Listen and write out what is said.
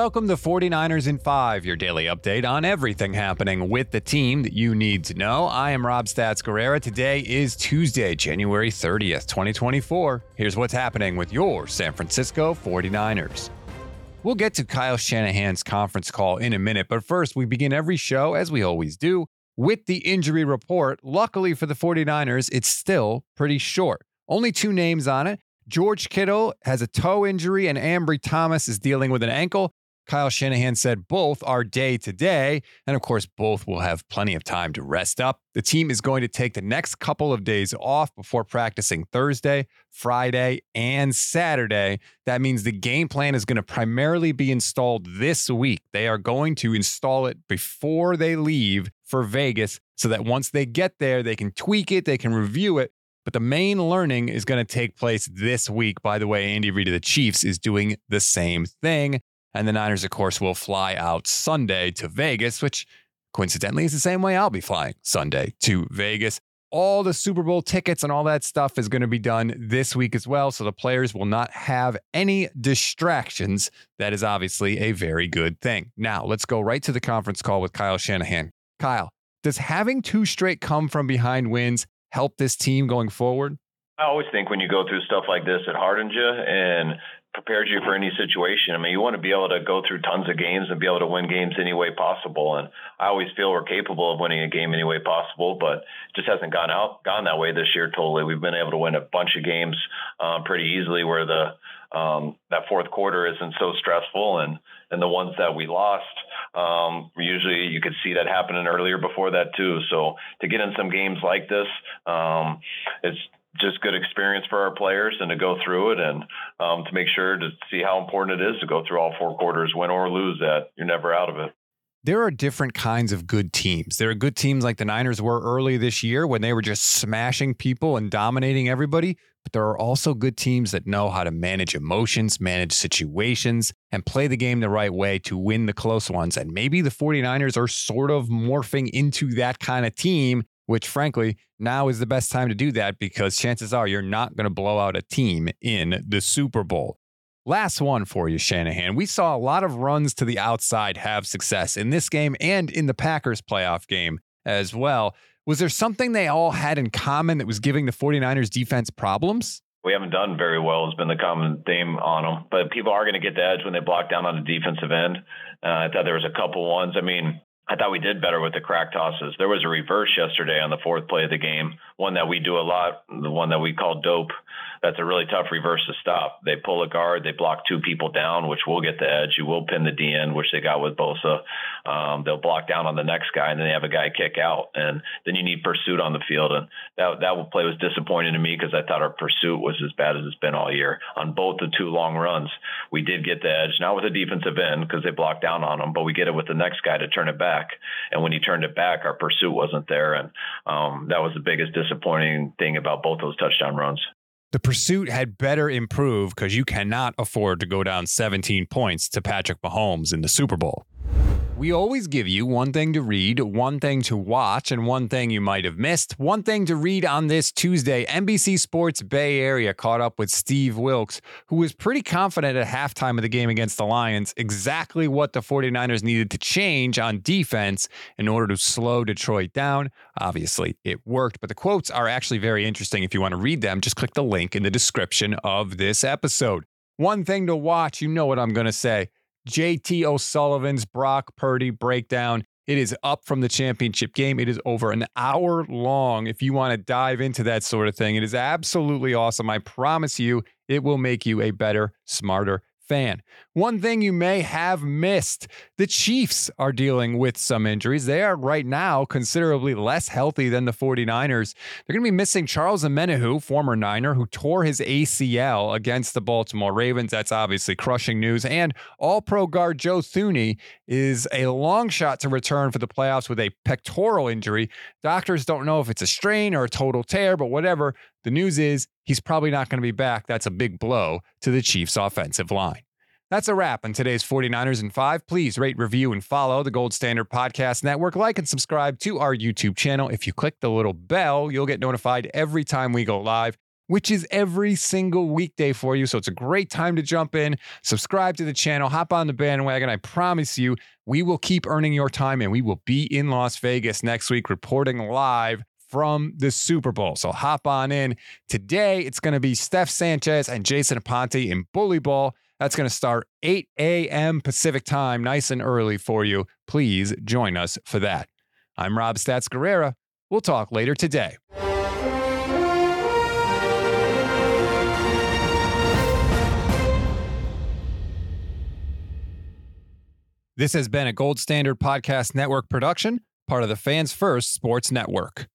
welcome to 49ers in 5, your daily update on everything happening with the team that you need to know. I am Rob Stats Guerrera. Today is Tuesday, January 30th, 2024. Here's what's happening with your San Francisco 49ers. We'll get to Kyle Shanahan's conference call in a minute, but first, we begin every show, as we always do, with the injury report. Luckily for the 49ers, it's still pretty short. Only two names on it. George Kittle has a toe injury, and Ambry Thomas is dealing with an ankle. Kyle Shanahan said both are day to day. And of course, both will have plenty of time to rest up. The team is going to take the next couple of days off before practicing Thursday, Friday, and Saturday. That means the game plan is going to primarily be installed this week. They are going to install it before they leave for Vegas so that once they get there, they can tweak it, they can review it. But the main learning is going to take place this week. By the way, Andy Reid of the Chiefs is doing the same thing. And the Niners, of course, will fly out Sunday to Vegas, which coincidentally is the same way I'll be flying Sunday to Vegas. All the Super Bowl tickets and all that stuff is going to be done this week as well. So the players will not have any distractions. That is obviously a very good thing. Now, let's go right to the conference call with Kyle Shanahan. Kyle, does having two straight come from behind wins help this team going forward? I always think when you go through stuff like this, it hardens you and prepares you for any situation. I mean, you want to be able to go through tons of games and be able to win games any way possible. And I always feel we're capable of winning a game any way possible, but it just hasn't gone out gone that way this year. Totally, we've been able to win a bunch of games um, pretty easily, where the um, that fourth quarter isn't so stressful, and and the ones that we lost, um, usually you could see that happening earlier before that too. So to get in some games like this, um, it's just good experience for our players and to go through it and um, to make sure to see how important it is to go through all four quarters, win or lose that. You're never out of it. There are different kinds of good teams. There are good teams like the Niners were early this year when they were just smashing people and dominating everybody. But there are also good teams that know how to manage emotions, manage situations, and play the game the right way to win the close ones. And maybe the 49ers are sort of morphing into that kind of team which frankly, now is the best time to do that because chances are you're not going to blow out a team in the Super Bowl. Last one for you, Shanahan. We saw a lot of runs to the outside have success in this game and in the Packers playoff game as well. Was there something they all had in common that was giving the 49ers defense problems? We haven't done very well, has been the common theme on them. But people are going to get the edge when they block down on the defensive end. Uh, I thought there was a couple ones. I mean, I thought we did better with the crack tosses. There was a reverse yesterday on the fourth play of the game, one that we do a lot, the one that we call dope that's a really tough reverse to stop. They pull a guard, they block two people down, which will get the edge. You will pin the DN, which they got with Bosa. Um, they'll block down on the next guy, and then they have a guy kick out, and then you need pursuit on the field. And that that play was disappointing to me because I thought our pursuit was as bad as it's been all year on both the two long runs. We did get the edge, not with a defensive end because they blocked down on them, but we get it with the next guy to turn it back. And when he turned it back, our pursuit wasn't there, and um, that was the biggest disappointing thing about both those touchdown runs the pursuit had better improve because you cannot afford to go down 17 points to Patrick Mahomes in the Super Bowl. We always give you one thing to read, one thing to watch, and one thing you might have missed. One thing to read on this Tuesday NBC Sports Bay Area caught up with Steve Wilks, who was pretty confident at halftime of the game against the Lions exactly what the 49ers needed to change on defense in order to slow Detroit down. Obviously, it worked, but the quotes are actually very interesting. If you want to read them, just click the link in the description of this episode. One thing to watch, you know what I'm going to say. JT O'Sullivan's Brock Purdy breakdown. It is up from the championship game. It is over an hour long. If you want to dive into that sort of thing, it is absolutely awesome. I promise you, it will make you a better, smarter, fan. One thing you may have missed the Chiefs are dealing with some injuries. They are right now considerably less healthy than the 49ers. They're going to be missing Charles Omenihu, former Niner, who tore his ACL against the Baltimore Ravens. That's obviously crushing news. And all pro guard Joe Thuney is a long shot to return for the playoffs with a pectoral injury. Doctors don't know if it's a strain or a total tear, but whatever. The news is he's probably not going to be back. That's a big blow to the Chiefs' offensive line. That's a wrap on today's 49ers in 5. Please rate, review, and follow the Gold Standard Podcast Network. Like and subscribe to our YouTube channel. If you click the little bell, you'll get notified every time we go live. which is every single weekday for you. So it's a great time to jump in, subscribe to the channel, hop on the bandwagon. I promise you, we will keep earning your time and we will be in Las Vegas next week reporting live from the Super Bowl. So hop on in. Today, it's going to be Steph Sanchez and Jason Aponte in Bully Ball. That's going to start 8 a.m. Pacific time, nice and early for you. Please join us for that. I'm Rob Stats Guerrera. We'll talk later today. This has been a Gold Standard Podcast Network production, part of the Fans First Sports Network.